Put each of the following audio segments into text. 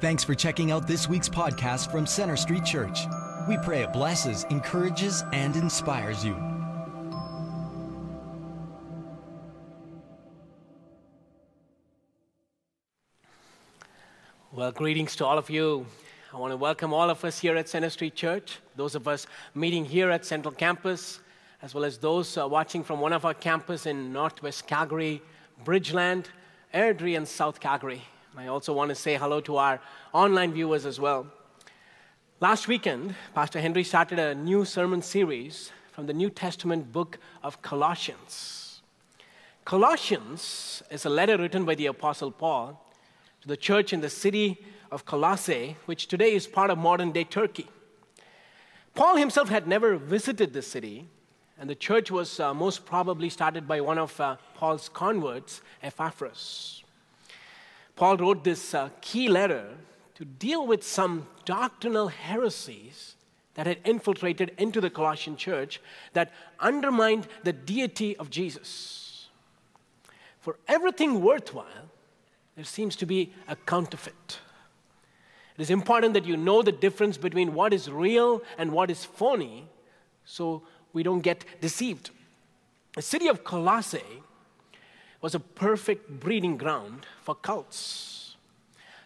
Thanks for checking out this week's podcast from Center Street Church. We pray it blesses, encourages, and inspires you. Well, greetings to all of you. I want to welcome all of us here at Center Street Church, those of us meeting here at Central Campus, as well as those uh, watching from one of our campuses in Northwest Calgary, Bridgeland, Airdrie, and South Calgary. I also want to say hello to our online viewers as well. Last weekend, Pastor Henry started a new sermon series from the New Testament book of Colossians. Colossians is a letter written by the Apostle Paul to the church in the city of Colossae, which today is part of modern day Turkey. Paul himself had never visited the city, and the church was uh, most probably started by one of uh, Paul's converts, Epaphras. Paul wrote this uh, key letter to deal with some doctrinal heresies that had infiltrated into the Colossian church that undermined the deity of Jesus. For everything worthwhile, there seems to be a counterfeit. It is important that you know the difference between what is real and what is phony so we don't get deceived. The city of Colossae was a perfect breeding ground for cults.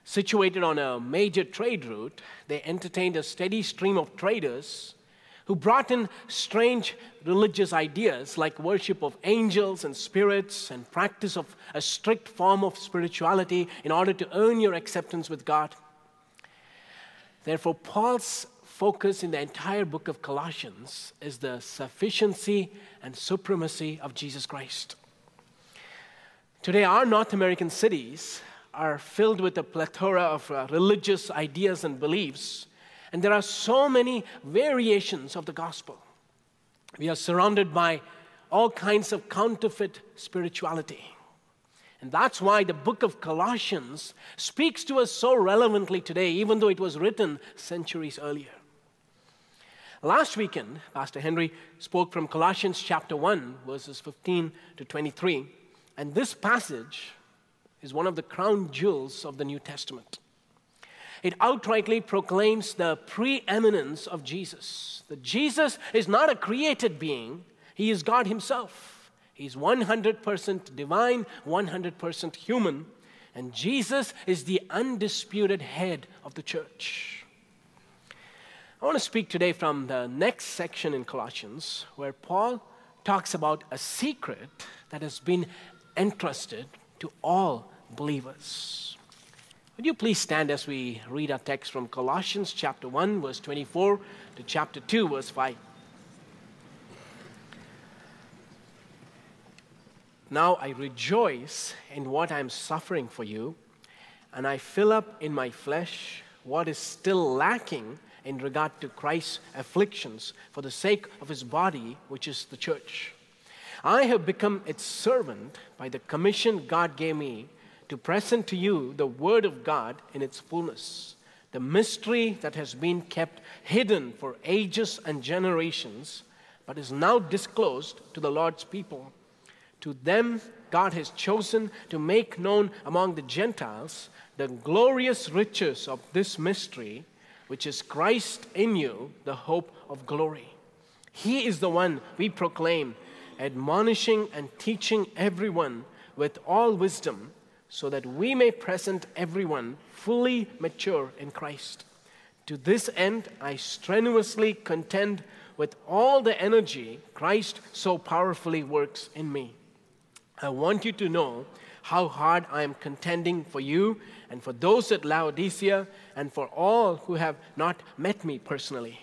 Situated on a major trade route, they entertained a steady stream of traders who brought in strange religious ideas like worship of angels and spirits and practice of a strict form of spirituality in order to earn your acceptance with God. Therefore, Paul's focus in the entire book of Colossians is the sufficiency and supremacy of Jesus Christ. Today, our North American cities are filled with a plethora of uh, religious ideas and beliefs, and there are so many variations of the gospel. We are surrounded by all kinds of counterfeit spirituality. And that's why the book of Colossians speaks to us so relevantly today, even though it was written centuries earlier. Last weekend, Pastor Henry spoke from Colossians chapter 1, verses 15 to 23. And this passage is one of the crown jewels of the New Testament. It outrightly proclaims the preeminence of Jesus. That Jesus is not a created being, he is God himself. He's 100% divine, 100% human, and Jesus is the undisputed head of the church. I want to speak today from the next section in Colossians where Paul talks about a secret that has been entrusted to all believers. Would you please stand as we read our text from Colossians chapter 1, verse 24 to chapter 2, verse 5. Now I rejoice in what I am suffering for you, and I fill up in my flesh what is still lacking in regard to Christ's afflictions for the sake of his body, which is the church I have become its servant by the commission God gave me to present to you the Word of God in its fullness, the mystery that has been kept hidden for ages and generations, but is now disclosed to the Lord's people. To them, God has chosen to make known among the Gentiles the glorious riches of this mystery, which is Christ in you, the hope of glory. He is the one we proclaim admonishing and teaching everyone with all wisdom, so that we may present everyone fully mature in Christ. To this end, I strenuously contend with all the energy Christ so powerfully works in me. I want you to know how hard I am contending for you and for those at Laodicea and for all who have not met me personally.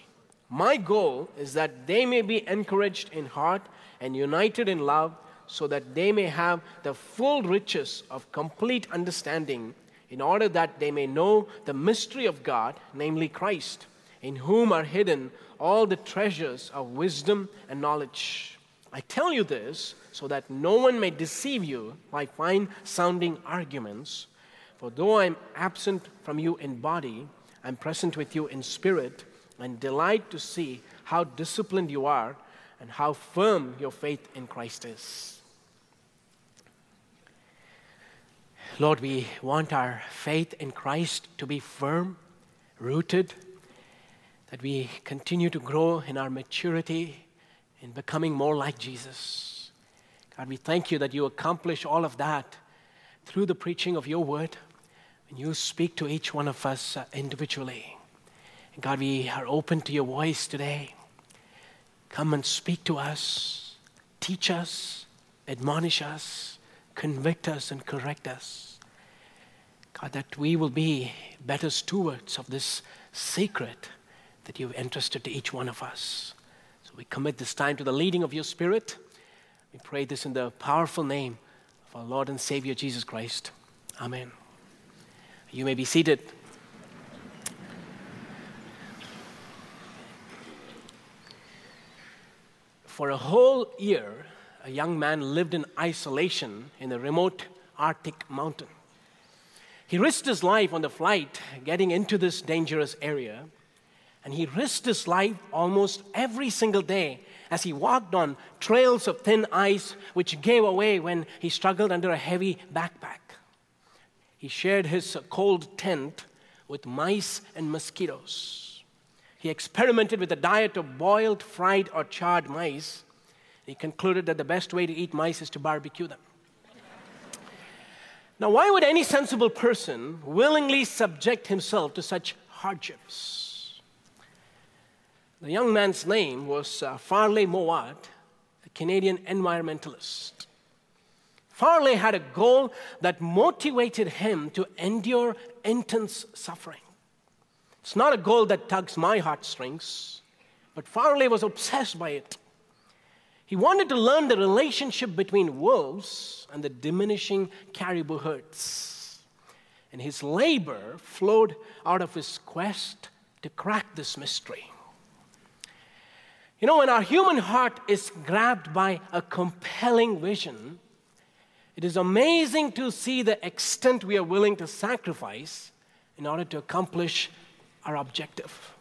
My goal is that they may be encouraged in heart and united in love, so that they may have the full riches of complete understanding, in order that they may know the mystery of God, namely Christ, in whom are hidden all the treasures of wisdom and knowledge. I tell you this so that no one may deceive you by fine sounding arguments. For though I am absent from you in body, I am present with you in spirit, and delight to see how disciplined you are and how firm your faith in Christ is. Lord, we want our faith in Christ to be firm, rooted, that we continue to grow in our maturity in becoming more like Jesus. God, we thank you that you accomplish all of that through the preaching of your word and you speak to each one of us uh, individually. God, we are open to your voice today. Come and speak to us, teach us, admonish us, convict us, and correct us. God, that we will be better stewards of this secret that you've entrusted to each one of us. So we commit this time to the leading of your Spirit. We pray this in the powerful name of our Lord and Savior Jesus Christ. Amen. You may be seated. For a whole year, a young man lived in isolation in a remote Arctic mountain. He risked his life on the flight getting into this dangerous area, and he risked his life almost every single day as he walked on trails of thin ice which gave away when he struggled under a heavy backpack. He shared his cold tent with mice and mosquitoes. He experimented with a diet of boiled, fried, or charred mice. He concluded that the best way to eat mice is to barbecue them. Now, why would any sensible person willingly subject himself to such hardships? The young man's name was uh, Farley Mowat, a Canadian environmentalist. Farley had a goal that motivated him to endure intense suffering. It's not a goal that tugs my heartstrings, but Farley was obsessed by it. He wanted to learn the relationship between wolves and the diminishing caribou herds. And his labor flowed out of his quest to crack this mystery. You know, when our human heart is grabbed by a compelling vision, it is amazing to see the extent we are willing to sacrifice in order to accomplish objective.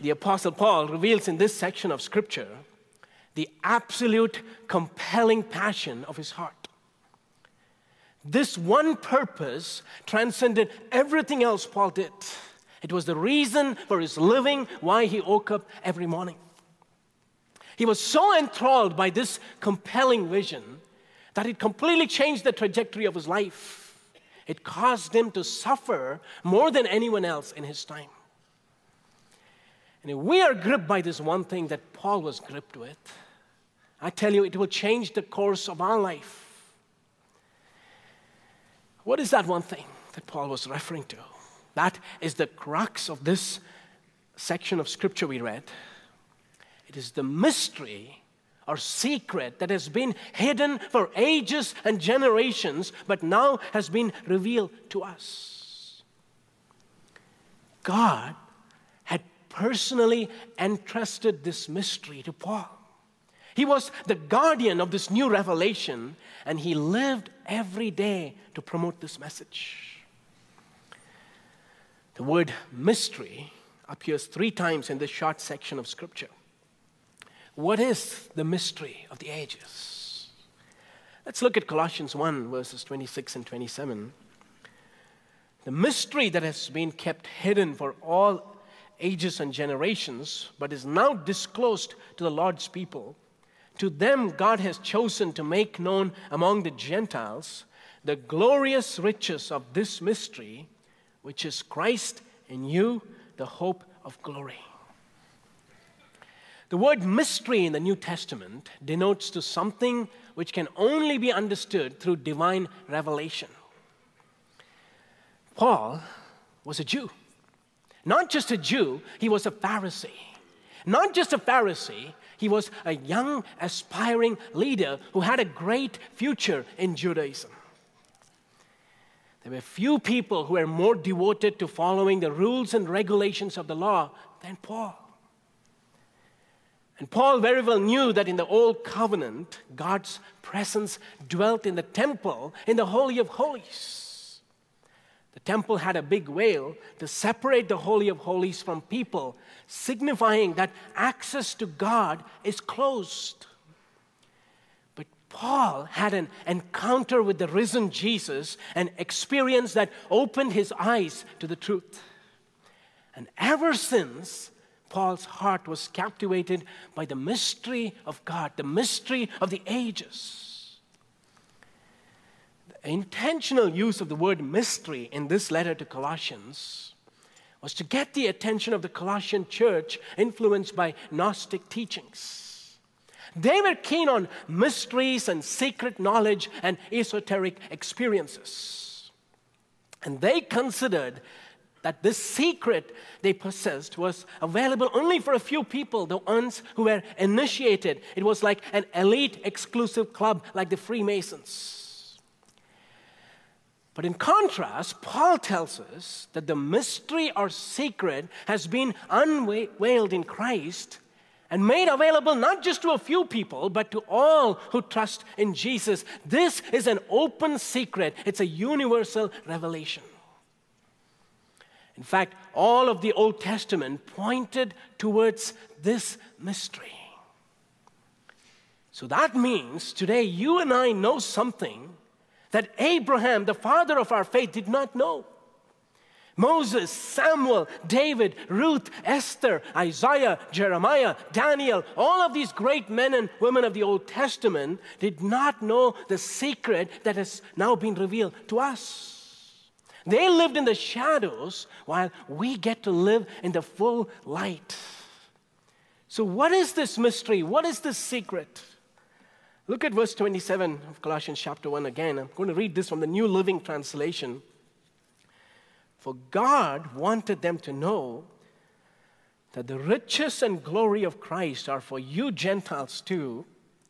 The Apostle Paul reveals in this section of Scripture the absolute compelling passion of his heart. This one purpose transcended everything else Paul did. It was the reason for his living, why he woke up every morning. He was so enthralled by this compelling vision that it completely changed the trajectory of his life. It caused him to suffer more than anyone else in his time. And if we are gripped by this one thing that Paul was gripped with, I tell you, it will change the course of our life. What is that one thing that Paul was referring to? That is the crux of this section of scripture we read. It is the mystery or secret that has been hidden for ages and generations, but now has been revealed to us. God had personally entrusted this mystery to Paul. He was the guardian of this new revelation, and he lived every day to promote this message. The word mystery appears three times in this short section of scripture. What is the mystery of the ages? Let's look at Colossians 1, verses 26 and 27. The mystery that has been kept hidden for all ages and generations, but is now disclosed to the Lord's people. To them, God has chosen to make known among the Gentiles the glorious riches of this mystery, which is Christ in you, the hope of glory. The word mystery in the New Testament denotes to something which can only be understood through divine revelation. Paul was a Jew. Not just a Jew, he was a Pharisee. Not just a Pharisee, he was a young, aspiring leader who had a great future in Judaism. There were few people who were more devoted to following the rules and regulations of the law than Paul. And Paul very well knew that in the Old Covenant, God's presence dwelt in the temple, in the Holy of Holies. The temple had a big veil to separate the Holy of Holies from people, signifying that access to God is closed. But Paul had an encounter with the risen Jesus, an experience that opened his eyes to the truth. And ever since, Paul's heart was captivated by the mystery of God, the mystery of the ages. The intentional use of the word mystery in this letter to Colossians was to get the attention of the Colossian church influenced by Gnostic teachings. They were keen on mysteries and secret knowledge and esoteric experiences. And they considered that this secret they possessed was available only for a few people, the ones who were initiated. It was like an elite exclusive club, like the Freemasons. But in contrast, Paul tells us that the mystery or secret has been unveiled in Christ and made available not just to a few people, but to all who trust in Jesus. This is an open secret, it's a universal revelation. In fact, all of the Old Testament pointed towards this mystery. So that means today you and I know something that Abraham, the father of our faith, did not know. Moses, Samuel, David, Ruth, Esther, Isaiah, Jeremiah, Daniel, all of these great men and women of the Old Testament did not know the secret that has now been revealed to us. They lived in the shadows while we get to live in the full light. So, what is this mystery? What is this secret? Look at verse 27 of Colossians chapter 1 again. I'm going to read this from the New Living Translation. For God wanted them to know that the riches and glory of Christ are for you Gentiles too,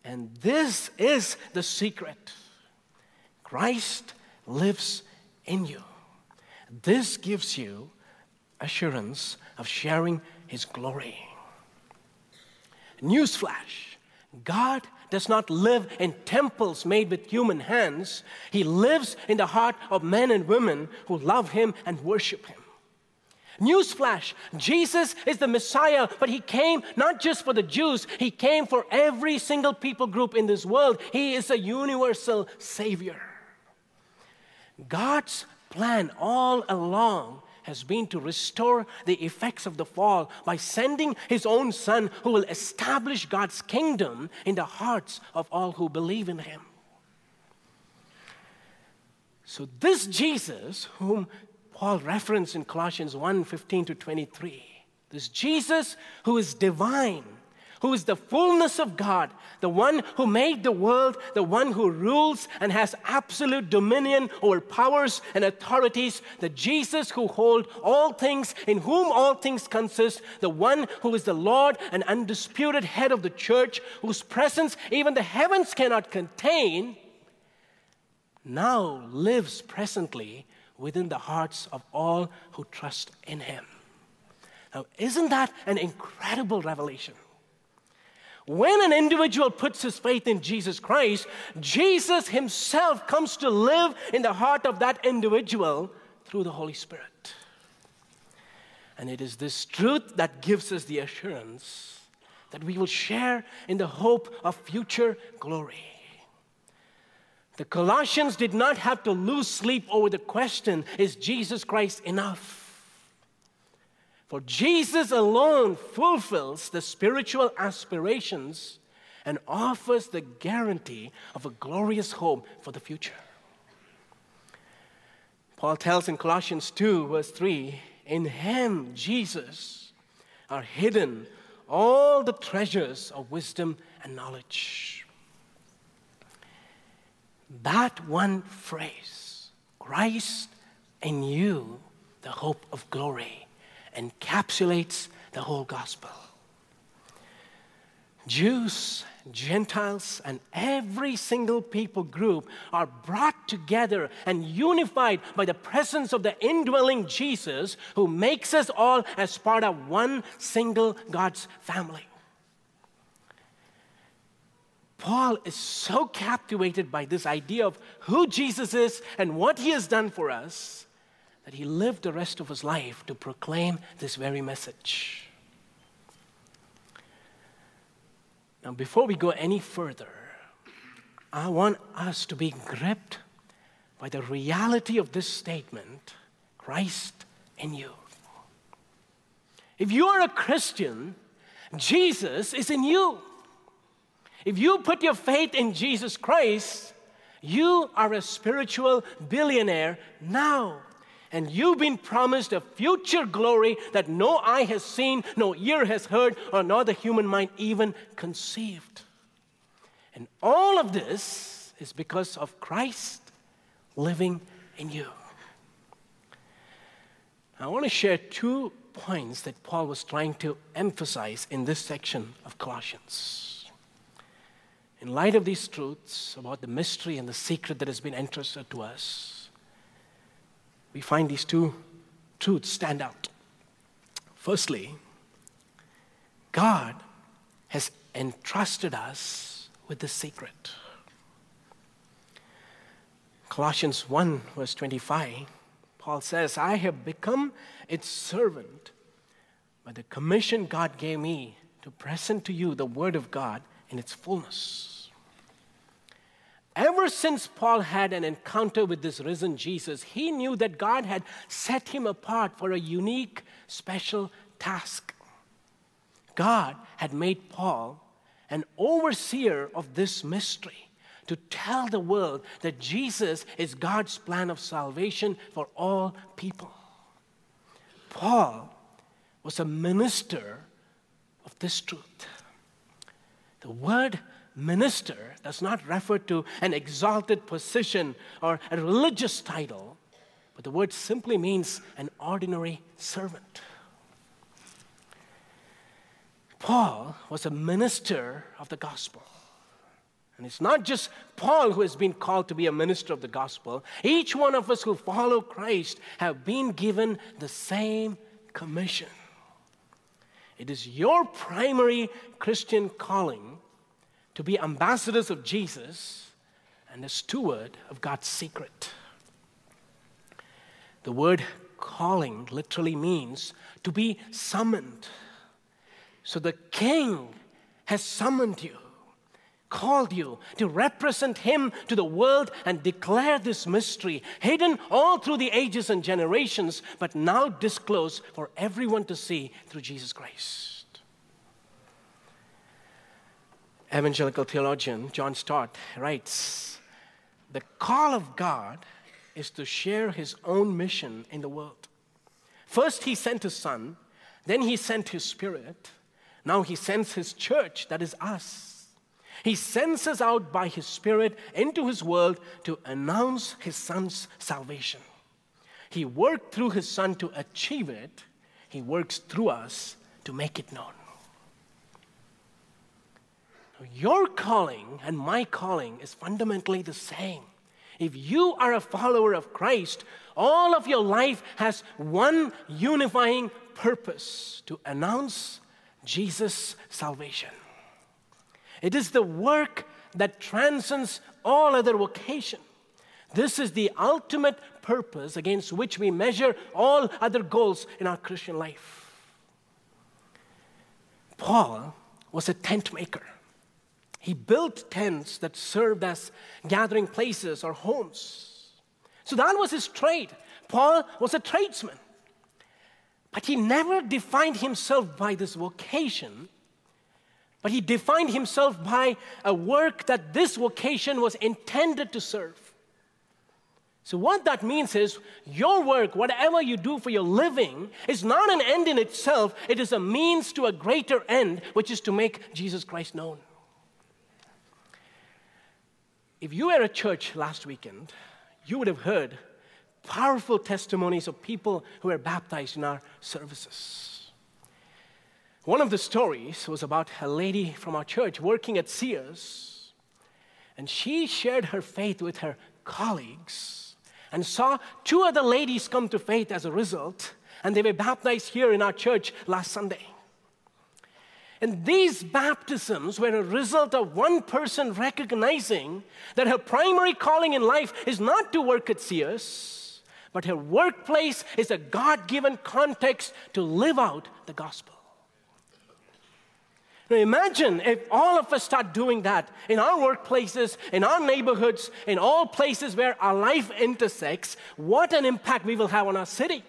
and this is the secret Christ lives in you. This gives you assurance of sharing His glory. Newsflash God does not live in temples made with human hands, He lives in the heart of men and women who love Him and worship Him. Newsflash Jesus is the Messiah, but He came not just for the Jews, He came for every single people group in this world. He is a universal Savior. God's plan all along has been to restore the effects of the fall by sending his own son who will establish God's kingdom in the hearts of all who believe in him. So this Jesus whom Paul referenced in Colossians 1 15 to 23, this Jesus who is divine who is the fullness of God, the one who made the world, the one who rules and has absolute dominion over powers and authorities, the Jesus who holds all things, in whom all things consist, the one who is the Lord and undisputed head of the church, whose presence even the heavens cannot contain, now lives presently within the hearts of all who trust in him. Now, isn't that an incredible revelation? When an individual puts his faith in Jesus Christ, Jesus himself comes to live in the heart of that individual through the Holy Spirit. And it is this truth that gives us the assurance that we will share in the hope of future glory. The Colossians did not have to lose sleep over the question is Jesus Christ enough? For Jesus alone fulfills the spiritual aspirations and offers the guarantee of a glorious home for the future. Paul tells in Colossians 2, verse 3 In him, Jesus, are hidden all the treasures of wisdom and knowledge. That one phrase, Christ in you, the hope of glory encapsulates the whole gospel. Jews, Gentiles, and every single people group are brought together and unified by the presence of the indwelling Jesus who makes us all as part of one single God's family. Paul is so captivated by this idea of who Jesus is and what he has done for us that he lived the rest of his life to proclaim this very message. Now, before we go any further, I want us to be gripped by the reality of this statement Christ in you. If you are a Christian, Jesus is in you. If you put your faith in Jesus Christ, you are a spiritual billionaire now. And you've been promised a future glory that no eye has seen, no ear has heard, or nor the human mind even conceived. And all of this is because of Christ living in you. I want to share two points that Paul was trying to emphasize in this section of Colossians. In light of these truths about the mystery and the secret that has been entrusted to us, we find these two truths stand out. Firstly, God has entrusted us with the secret. Colossians 1, verse 25, Paul says, I have become its servant by the commission God gave me to present to you the Word of God in its fullness. Ever since Paul had an encounter with this risen Jesus, he knew that God had set him apart for a unique, special task. God had made Paul an overseer of this mystery to tell the world that Jesus is God's plan of salvation for all people. Paul was a minister of this truth. The word minister does not refer to an exalted position or a religious title, but the word simply means an ordinary servant. Paul was a minister of the gospel. And it's not just Paul who has been called to be a minister of the gospel. Each one of us who follow Christ have been given the same commission. It is your primary Christian calling to be ambassadors of Jesus and a steward of God's secret. The word calling literally means to be summoned. So the king has summoned you called you to represent Him to the world and declare this mystery, hidden all through the ages and generations, but now disclosed for everyone to see through Jesus Christ. Evangelical theologian John Stott writes The call of God is to share His own mission in the world. First, He sent His Son, then, He sent His Spirit. Now He sends His church, that is us. He sends us out by His Spirit into His world to announce His Son's salvation. He worked through His Son to achieve it, He works through us to make it known. Your calling and my calling is fundamentally the same. If you are a follower of Christ, all of your life has one unifying purpose to announce Jesus' salvation. It is the work that transcends all other vocation. This is the ultimate purpose against which we measure all other goals in our Christian life. Paul was a tent maker. He built tents that served as gathering places or homes. So that was his trade. Paul was a tradesman. But he never defined himself by this vocation but he defined himself by a work that this vocation was intended to serve. So, what that means is your work, whatever you do for your living, is not an end in itself, it is a means to a greater end, which is to make Jesus Christ known. If you were at church last weekend, you would have heard powerful testimonies of people who were baptized in our services. One of the stories was about a lady from our church working at Sears, and she shared her faith with her colleagues and saw two other ladies come to faith as a result, and they were baptized here in our church last Sunday. And these baptisms were a result of one person recognizing that her primary calling in life is not to work at Sears, but her workplace is a God given context to live out the gospel. Now imagine if all of us start doing that in our workplaces, in our neighborhoods, in all places where our life intersects, what an impact we will have on our city.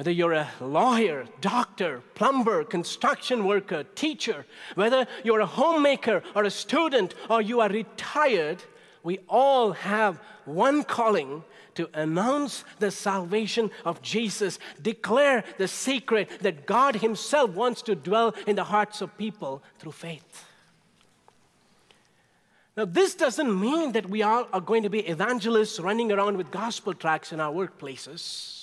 Whether you're a lawyer, doctor, plumber, construction worker, teacher, whether you're a homemaker or a student or you are retired, we all have one calling to announce the salvation of Jesus, declare the secret that God Himself wants to dwell in the hearts of people through faith. Now, this doesn't mean that we all are going to be evangelists running around with gospel tracts in our workplaces,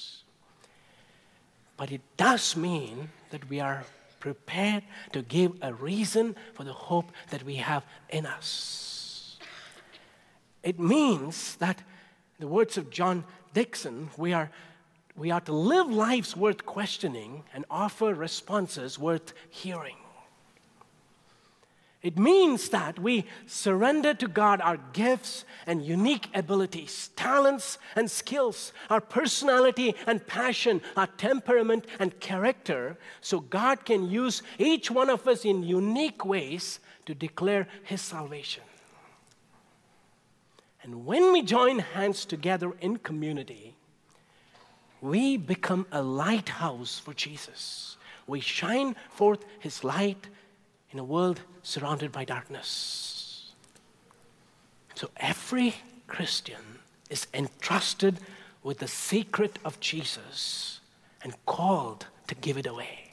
but it does mean that we are prepared to give a reason for the hope that we have in us. It means that the words of John Dickson, we are, we are to live lives worth questioning and offer responses worth hearing. It means that we surrender to God our gifts and unique abilities, talents and skills, our personality and passion, our temperament and character, so God can use each one of us in unique ways to declare His salvation. And when we join hands together in community, we become a lighthouse for Jesus. We shine forth his light in a world surrounded by darkness. So every Christian is entrusted with the secret of Jesus and called to give it away.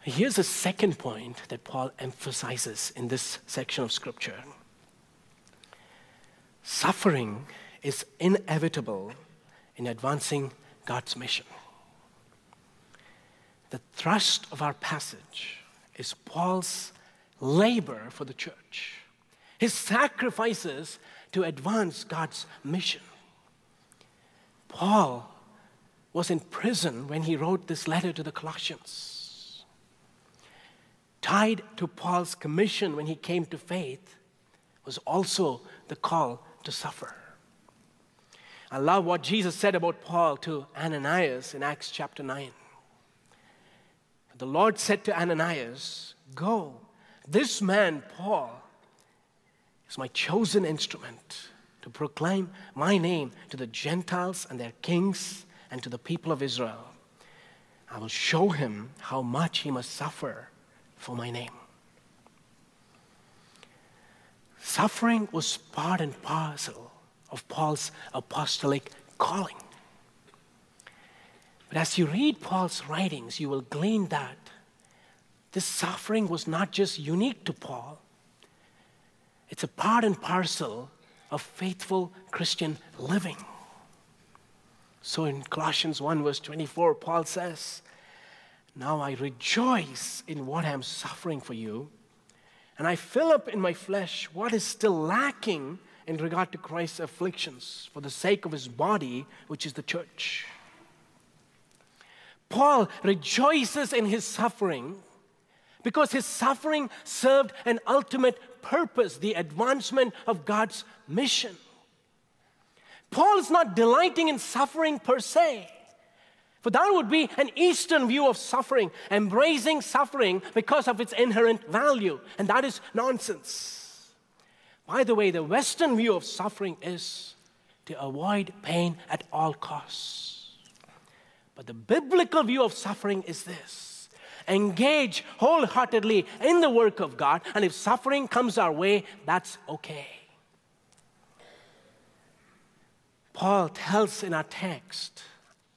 Here's a second point that Paul emphasizes in this section of Scripture Suffering is inevitable in advancing God's mission. The thrust of our passage is Paul's labor for the church, his sacrifices to advance God's mission. Paul was in prison when he wrote this letter to the Colossians. Tied to Paul's commission when he came to faith was also the call to suffer. I love what Jesus said about Paul to Ananias in Acts chapter 9. The Lord said to Ananias, Go, this man, Paul, is my chosen instrument to proclaim my name to the Gentiles and their kings and to the people of Israel. I will show him how much he must suffer for my name. Suffering was part and parcel of Paul's apostolic calling. But as you read Paul's writings, you will glean that this suffering was not just unique to Paul, it's a part and parcel of faithful Christian living. So in Colossians 1, verse 24, Paul says, Now I rejoice in what I am suffering for you and I fill up in my flesh what is still lacking in regard to Christ's afflictions for the sake of his body, which is the church. Paul rejoices in his suffering because his suffering served an ultimate purpose the advancement of God's mission. Paul is not delighting in suffering per se. For that would be an Eastern view of suffering, embracing suffering because of its inherent value. And that is nonsense. By the way, the Western view of suffering is to avoid pain at all costs. But the biblical view of suffering is this engage wholeheartedly in the work of God, and if suffering comes our way, that's okay. Paul tells in our text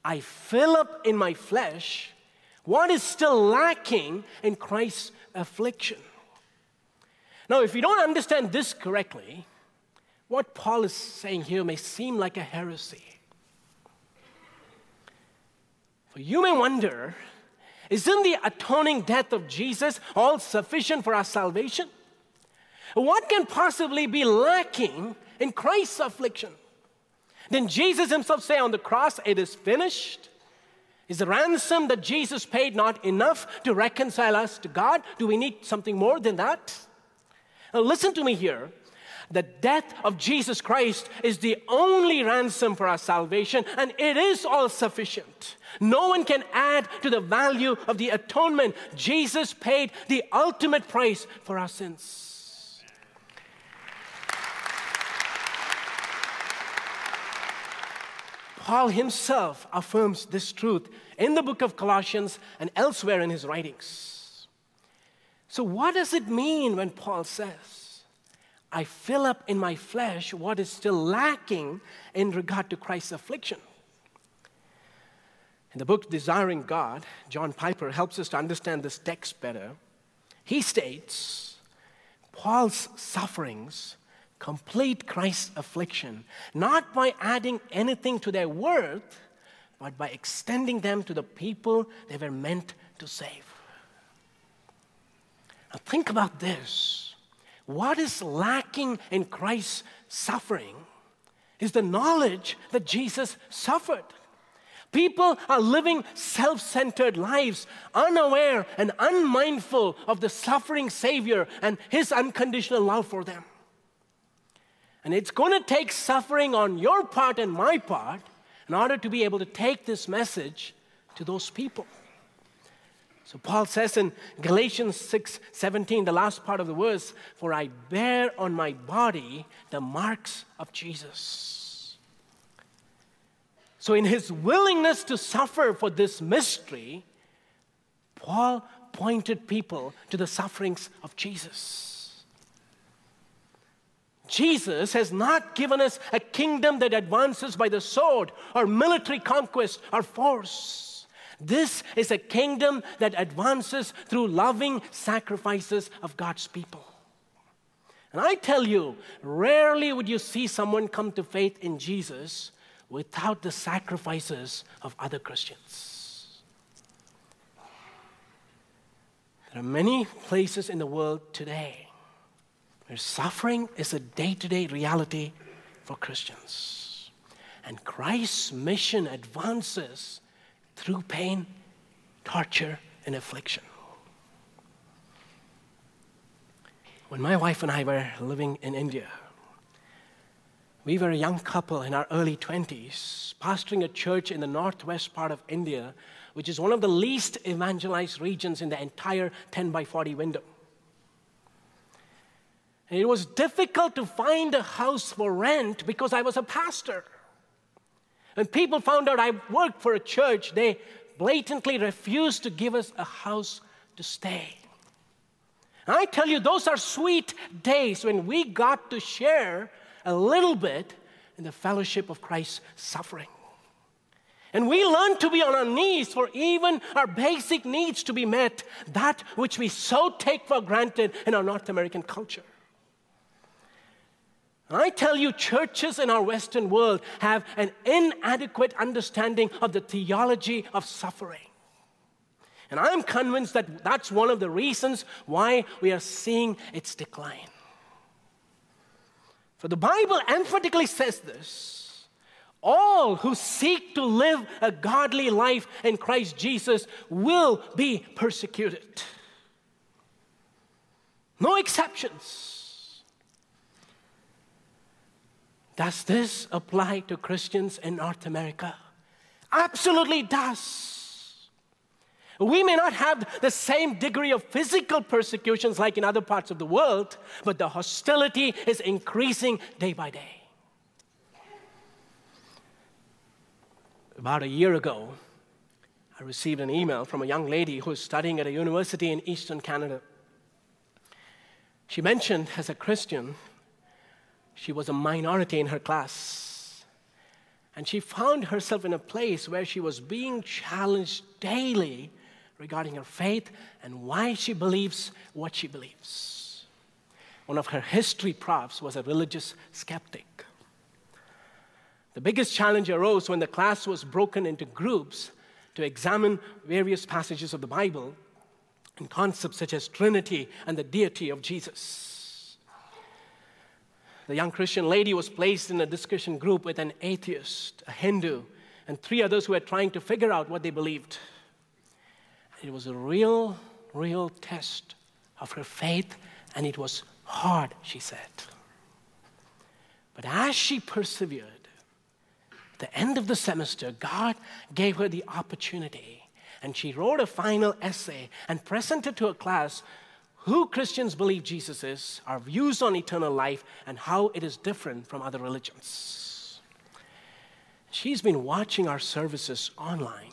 I fill up in my flesh what is still lacking in Christ's affliction. Now, if you don't understand this correctly, what Paul is saying here may seem like a heresy. For you may wonder isn't the atoning death of Jesus all sufficient for our salvation? What can possibly be lacking in Christ's affliction? Then Jesus himself say on the cross, It is finished. Is the ransom that Jesus paid not enough to reconcile us to God? Do we need something more than that? Now, listen to me here. The death of Jesus Christ is the only ransom for our salvation, and it is all sufficient. No one can add to the value of the atonement. Jesus paid the ultimate price for our sins. Paul himself affirms this truth in the book of Colossians and elsewhere in his writings. So, what does it mean when Paul says, I fill up in my flesh what is still lacking in regard to Christ's affliction. In the book Desiring God, John Piper helps us to understand this text better. He states Paul's sufferings complete Christ's affliction, not by adding anything to their worth, but by extending them to the people they were meant to save. Now, think about this. What is lacking in Christ's suffering is the knowledge that Jesus suffered. People are living self centered lives, unaware and unmindful of the suffering Savior and His unconditional love for them. And it's going to take suffering on your part and my part in order to be able to take this message to those people. So Paul says in Galatians 6 17, the last part of the verse, For I bear on my body the marks of Jesus. So, in his willingness to suffer for this mystery, Paul pointed people to the sufferings of Jesus. Jesus has not given us a kingdom that advances by the sword or military conquest or force. This is a kingdom that advances through loving sacrifices of God's people. And I tell you, rarely would you see someone come to faith in Jesus without the sacrifices of other Christians. There are many places in the world today where suffering is a day to day reality for Christians. And Christ's mission advances through pain, torture, and affliction. When my wife and I were living in India, we were a young couple in our early 20s, pastoring a church in the northwest part of India, which is one of the least evangelized regions in the entire 10 by 40 window. And it was difficult to find a house for rent because I was a pastor. When people found out I worked for a church, they blatantly refused to give us a house to stay. And I tell you, those are sweet days when we got to share a little bit in the fellowship of Christ's suffering. And we learn to be on our knees for even our basic needs to be met, that which we so take for granted in our North American culture. I tell you, churches in our Western world have an inadequate understanding of the theology of suffering. And I'm convinced that that's one of the reasons why we are seeing its decline. For the Bible emphatically says this all who seek to live a godly life in Christ Jesus will be persecuted. No exceptions. Does this apply to Christians in North America? Absolutely does. We may not have the same degree of physical persecutions like in other parts of the world, but the hostility is increasing day by day. About a year ago, I received an email from a young lady who is studying at a university in eastern Canada. She mentioned, as a Christian, she was a minority in her class. And she found herself in a place where she was being challenged daily regarding her faith and why she believes what she believes. One of her history profs was a religious skeptic. The biggest challenge arose when the class was broken into groups to examine various passages of the Bible and concepts such as Trinity and the deity of Jesus. The young Christian lady was placed in a discussion group with an atheist, a Hindu, and three others who were trying to figure out what they believed. It was a real, real test of her faith, and it was hard, she said. But as she persevered, at the end of the semester, God gave her the opportunity, and she wrote a final essay and presented to a class who Christians believe Jesus is, our views on eternal life, and how it is different from other religions. She's been watching our services online.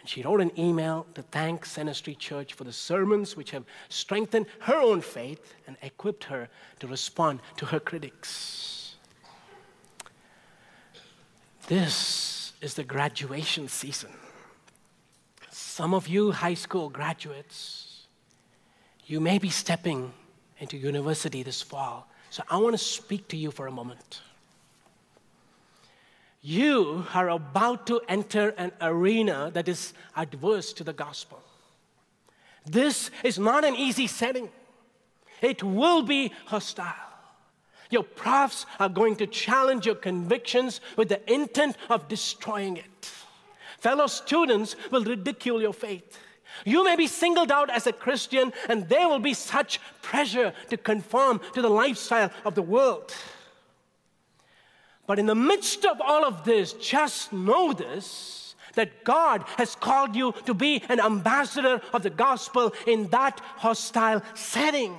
And she wrote an email to thank Center Street Church for the sermons which have strengthened her own faith and equipped her to respond to her critics. This is the graduation season. Some of you high school graduates, you may be stepping into university this fall. So I want to speak to you for a moment. You are about to enter an arena that is adverse to the gospel. This is not an easy setting, it will be hostile. Your profs are going to challenge your convictions with the intent of destroying it. Fellow students will ridicule your faith. You may be singled out as a Christian, and there will be such pressure to conform to the lifestyle of the world. But in the midst of all of this, just know this that God has called you to be an ambassador of the gospel in that hostile setting.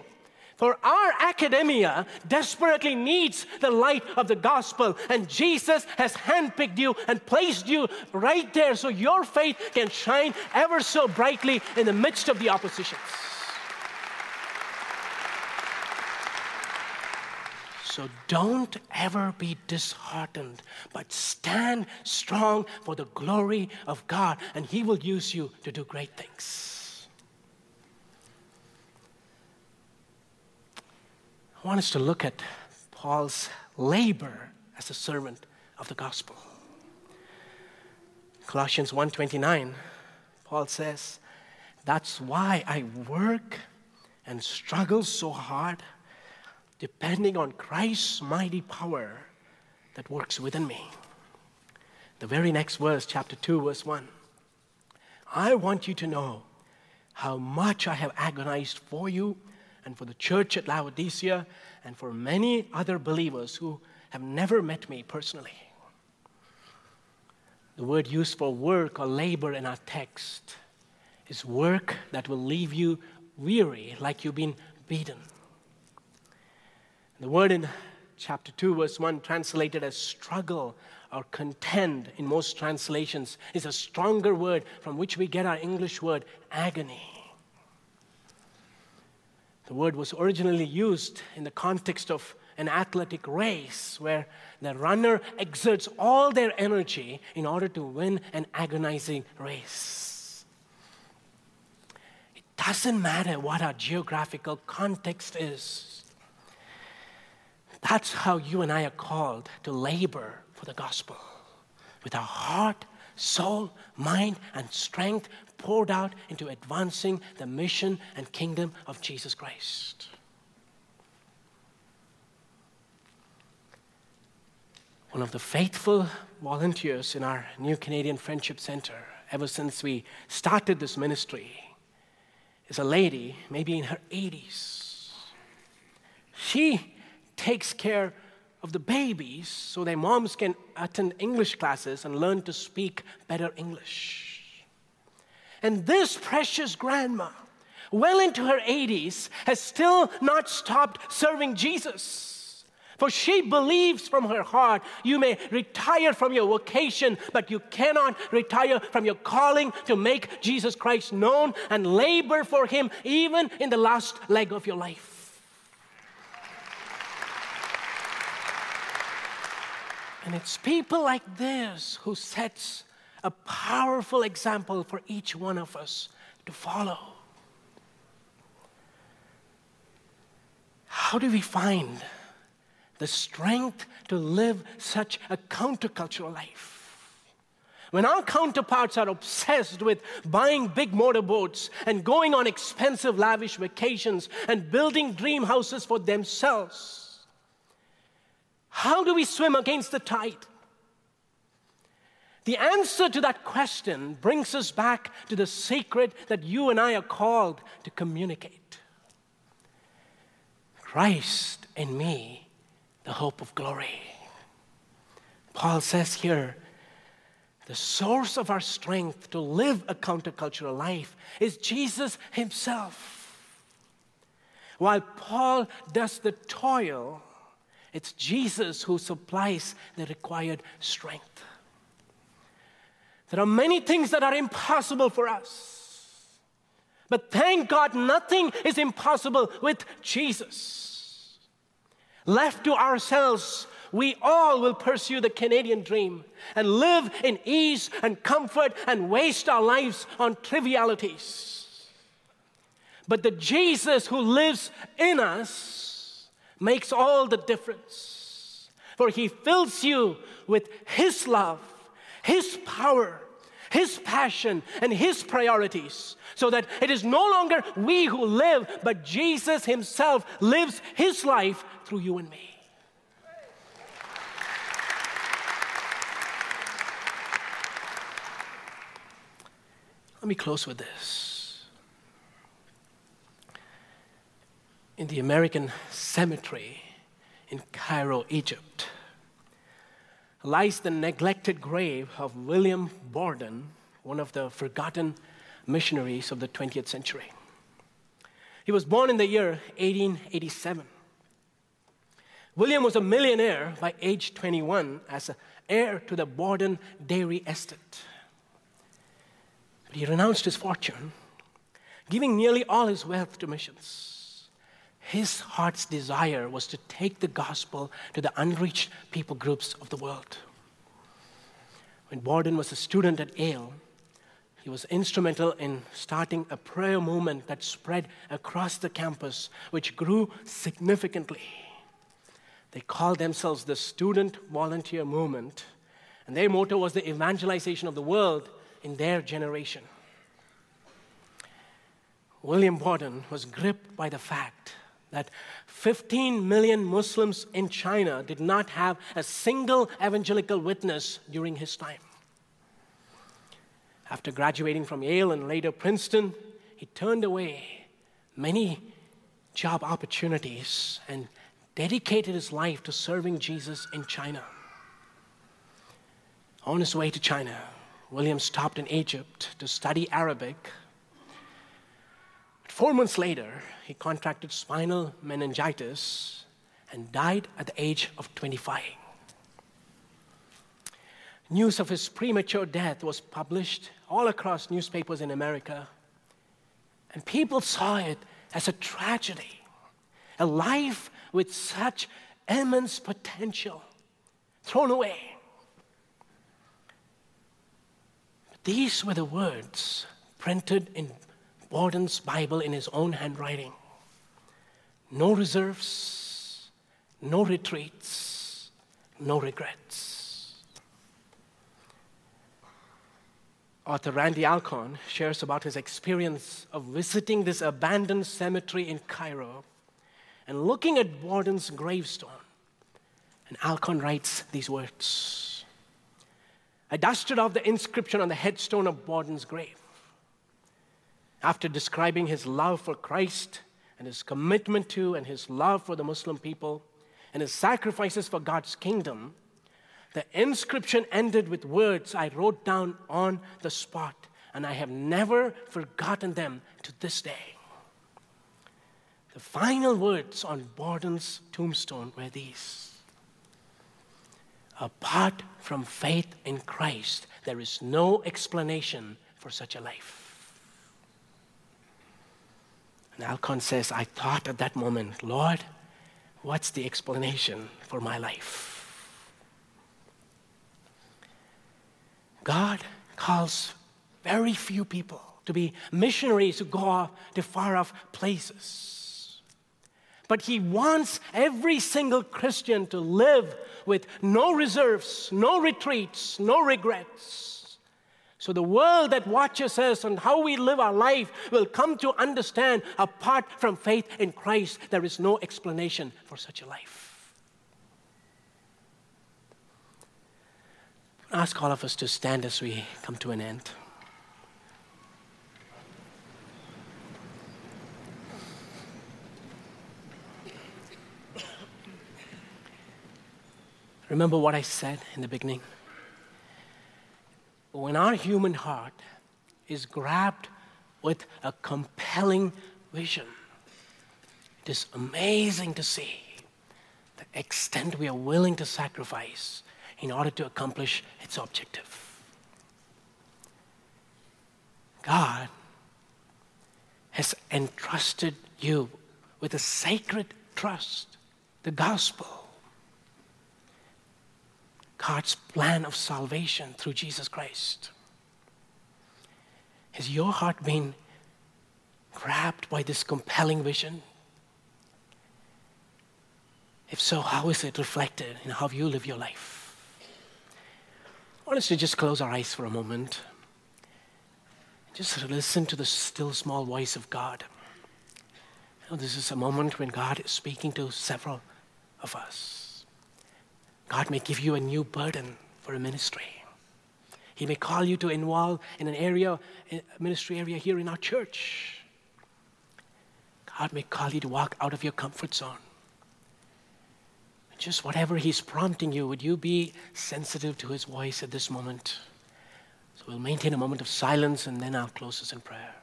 For our academia desperately needs the light of the gospel, and Jesus has handpicked you and placed you right there so your faith can shine ever so brightly in the midst of the oppositions. So don't ever be disheartened, but stand strong for the glory of God, and He will use you to do great things. I want us to look at Paul's labor as a servant of the gospel. Colossians 1:29 Paul says, "That's why I work and struggle so hard." depending on Christ's mighty power that works within me. The very next verse, chapter 2, verse 1. I want you to know how much I have agonized for you and for the church at Laodicea and for many other believers who have never met me personally. The word used for work or labor in our text is work that will leave you weary, like you've been beaten. The word in chapter 2, verse 1, translated as struggle or contend in most translations, is a stronger word from which we get our English word agony. The word was originally used in the context of an athletic race where the runner exerts all their energy in order to win an agonizing race. It doesn't matter what our geographical context is. That's how you and I are called to labor for the gospel with our heart, soul, mind, and strength poured out into advancing the mission and kingdom of Jesus Christ. One of the faithful volunteers in our New Canadian Friendship Center, ever since we started this ministry, is a lady, maybe in her 80s. She takes care of the babies so their moms can attend English classes and learn to speak better English. And this precious grandma, well into her 80s, has still not stopped serving Jesus. For she believes from her heart you may retire from your vocation, but you cannot retire from your calling to make Jesus Christ known and labor for Him even in the last leg of your life. And it's people like this who sets a powerful example for each one of us to follow. How do we find the strength to live such a countercultural life? When our counterparts are obsessed with buying big motorboats and going on expensive, lavish vacations and building dream houses for themselves, how do we swim against the tide? The answer to that question brings us back to the secret that you and I are called to communicate. Christ in me, the hope of glory. Paul says here, the source of our strength to live a countercultural life is Jesus Himself. While Paul does the toil, it's Jesus who supplies the required strength. There are many things that are impossible for us. But thank God, nothing is impossible with Jesus. Left to ourselves, we all will pursue the Canadian dream and live in ease and comfort and waste our lives on trivialities. But the Jesus who lives in us makes all the difference. For he fills you with his love, his power, his passion, and his priorities, so that it is no longer we who live, but Jesus himself lives his life through you and me. Let me close with this. In the American cemetery in Cairo, Egypt, lies the neglected grave of William Borden, one of the forgotten missionaries of the 20th century. He was born in the year 1887. William was a millionaire by age 21 as heir to the Borden Dairy Estate. But he renounced his fortune, giving nearly all his wealth to missions. His heart's desire was to take the gospel to the unreached people groups of the world. When Borden was a student at Yale, he was instrumental in starting a prayer movement that spread across the campus, which grew significantly. They called themselves the Student Volunteer Movement, and their motto was the evangelization of the world in their generation. William Borden was gripped by the fact that 15 million Muslims in China did not have a single evangelical witness during his time. After graduating from Yale and later Princeton, he turned away many job opportunities and dedicated his life to serving Jesus in China. On his way to China, William stopped in Egypt to study Arabic. Four months later, he contracted spinal meningitis and died at the age of 25. News of his premature death was published all across newspapers in America, and people saw it as a tragedy. A life with such immense potential thrown away. These were the words printed in Borden's Bible in his own handwriting. No reserves, no retreats, no regrets. Author Randy Alcorn shares about his experience of visiting this abandoned cemetery in Cairo and looking at Borden's gravestone. And Alcorn writes these words. I dusted off the inscription on the headstone of Borden's grave. After describing his love for Christ and his commitment to and his love for the Muslim people and his sacrifices for God's kingdom, the inscription ended with words I wrote down on the spot, and I have never forgotten them to this day. The final words on Borden's tombstone were these Apart from faith in Christ, there is no explanation for such a life. And Alcorn says, I thought at that moment, Lord, what's the explanation for my life? God calls very few people to be missionaries who go off to far off places. But he wants every single Christian to live with no reserves, no retreats, no regrets. So the world that watches us and how we live our life will come to understand apart from faith in Christ, there is no explanation for such a life. Ask all of us to stand as we come to an end. Remember what I said in the beginning? When our human heart is grabbed with a compelling vision, it is amazing to see the extent we are willing to sacrifice in order to accomplish its objective. God has entrusted you with a sacred trust, the gospel. God's plan of salvation through Jesus Christ. Has your heart been grabbed by this compelling vision? If so, how is it reflected in how you live your life? I want us to just close our eyes for a moment. Just listen to the still small voice of God. Know, this is a moment when God is speaking to several of us. God may give you a new burden for a ministry. He may call you to involve in an area, a ministry area here in our church. God may call you to walk out of your comfort zone. Just whatever He's prompting you, would you be sensitive to His voice at this moment? So we'll maintain a moment of silence and then I'll close us in prayer.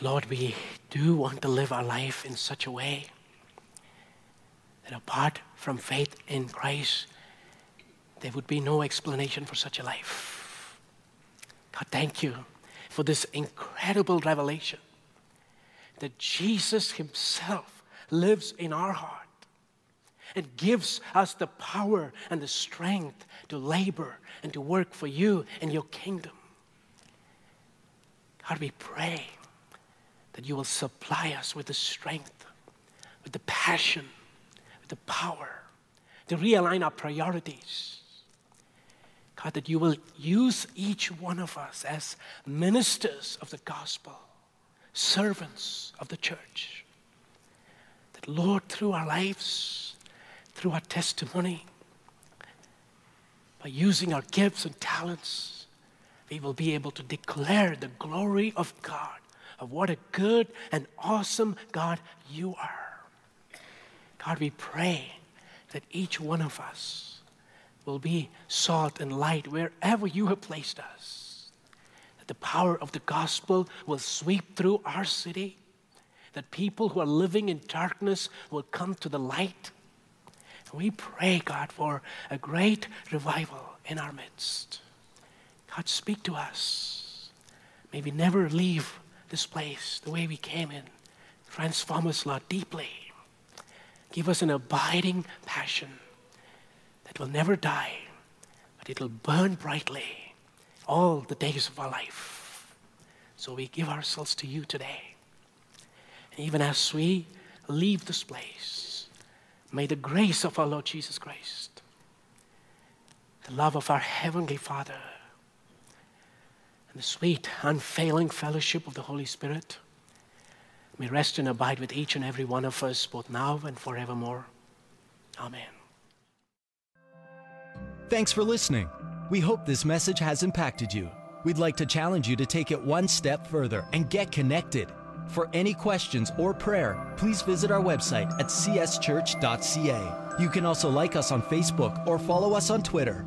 Lord, we do want to live our life in such a way that apart from faith in Christ, there would be no explanation for such a life. God, thank you for this incredible revelation that Jesus Himself lives in our heart and gives us the power and the strength to labor and to work for you and your kingdom. God, we pray that you will supply us with the strength, with the passion, with the power to realign our priorities. God, that you will use each one of us as ministers of the gospel, servants of the church. That, Lord, through our lives, through our testimony, by using our gifts and talents, we will be able to declare the glory of God of what a good and awesome God you are. God, we pray that each one of us will be salt and light wherever you have placed us. That the power of the gospel will sweep through our city. That people who are living in darkness will come to the light. We pray, God, for a great revival in our midst. God, speak to us. May we never leave this place the way we came in. Transform us, Lord, deeply. Give us an abiding passion that will never die, but it will burn brightly all the days of our life. So we give ourselves to you today. And even as we leave this place, may the grace of our Lord Jesus Christ, the love of our Heavenly Father, the sweet, unfailing fellowship of the Holy Spirit may rest and abide with each and every one of us, both now and forevermore. Amen. Thanks for listening. We hope this message has impacted you. We'd like to challenge you to take it one step further and get connected. For any questions or prayer, please visit our website at cschurch.ca. You can also like us on Facebook or follow us on Twitter.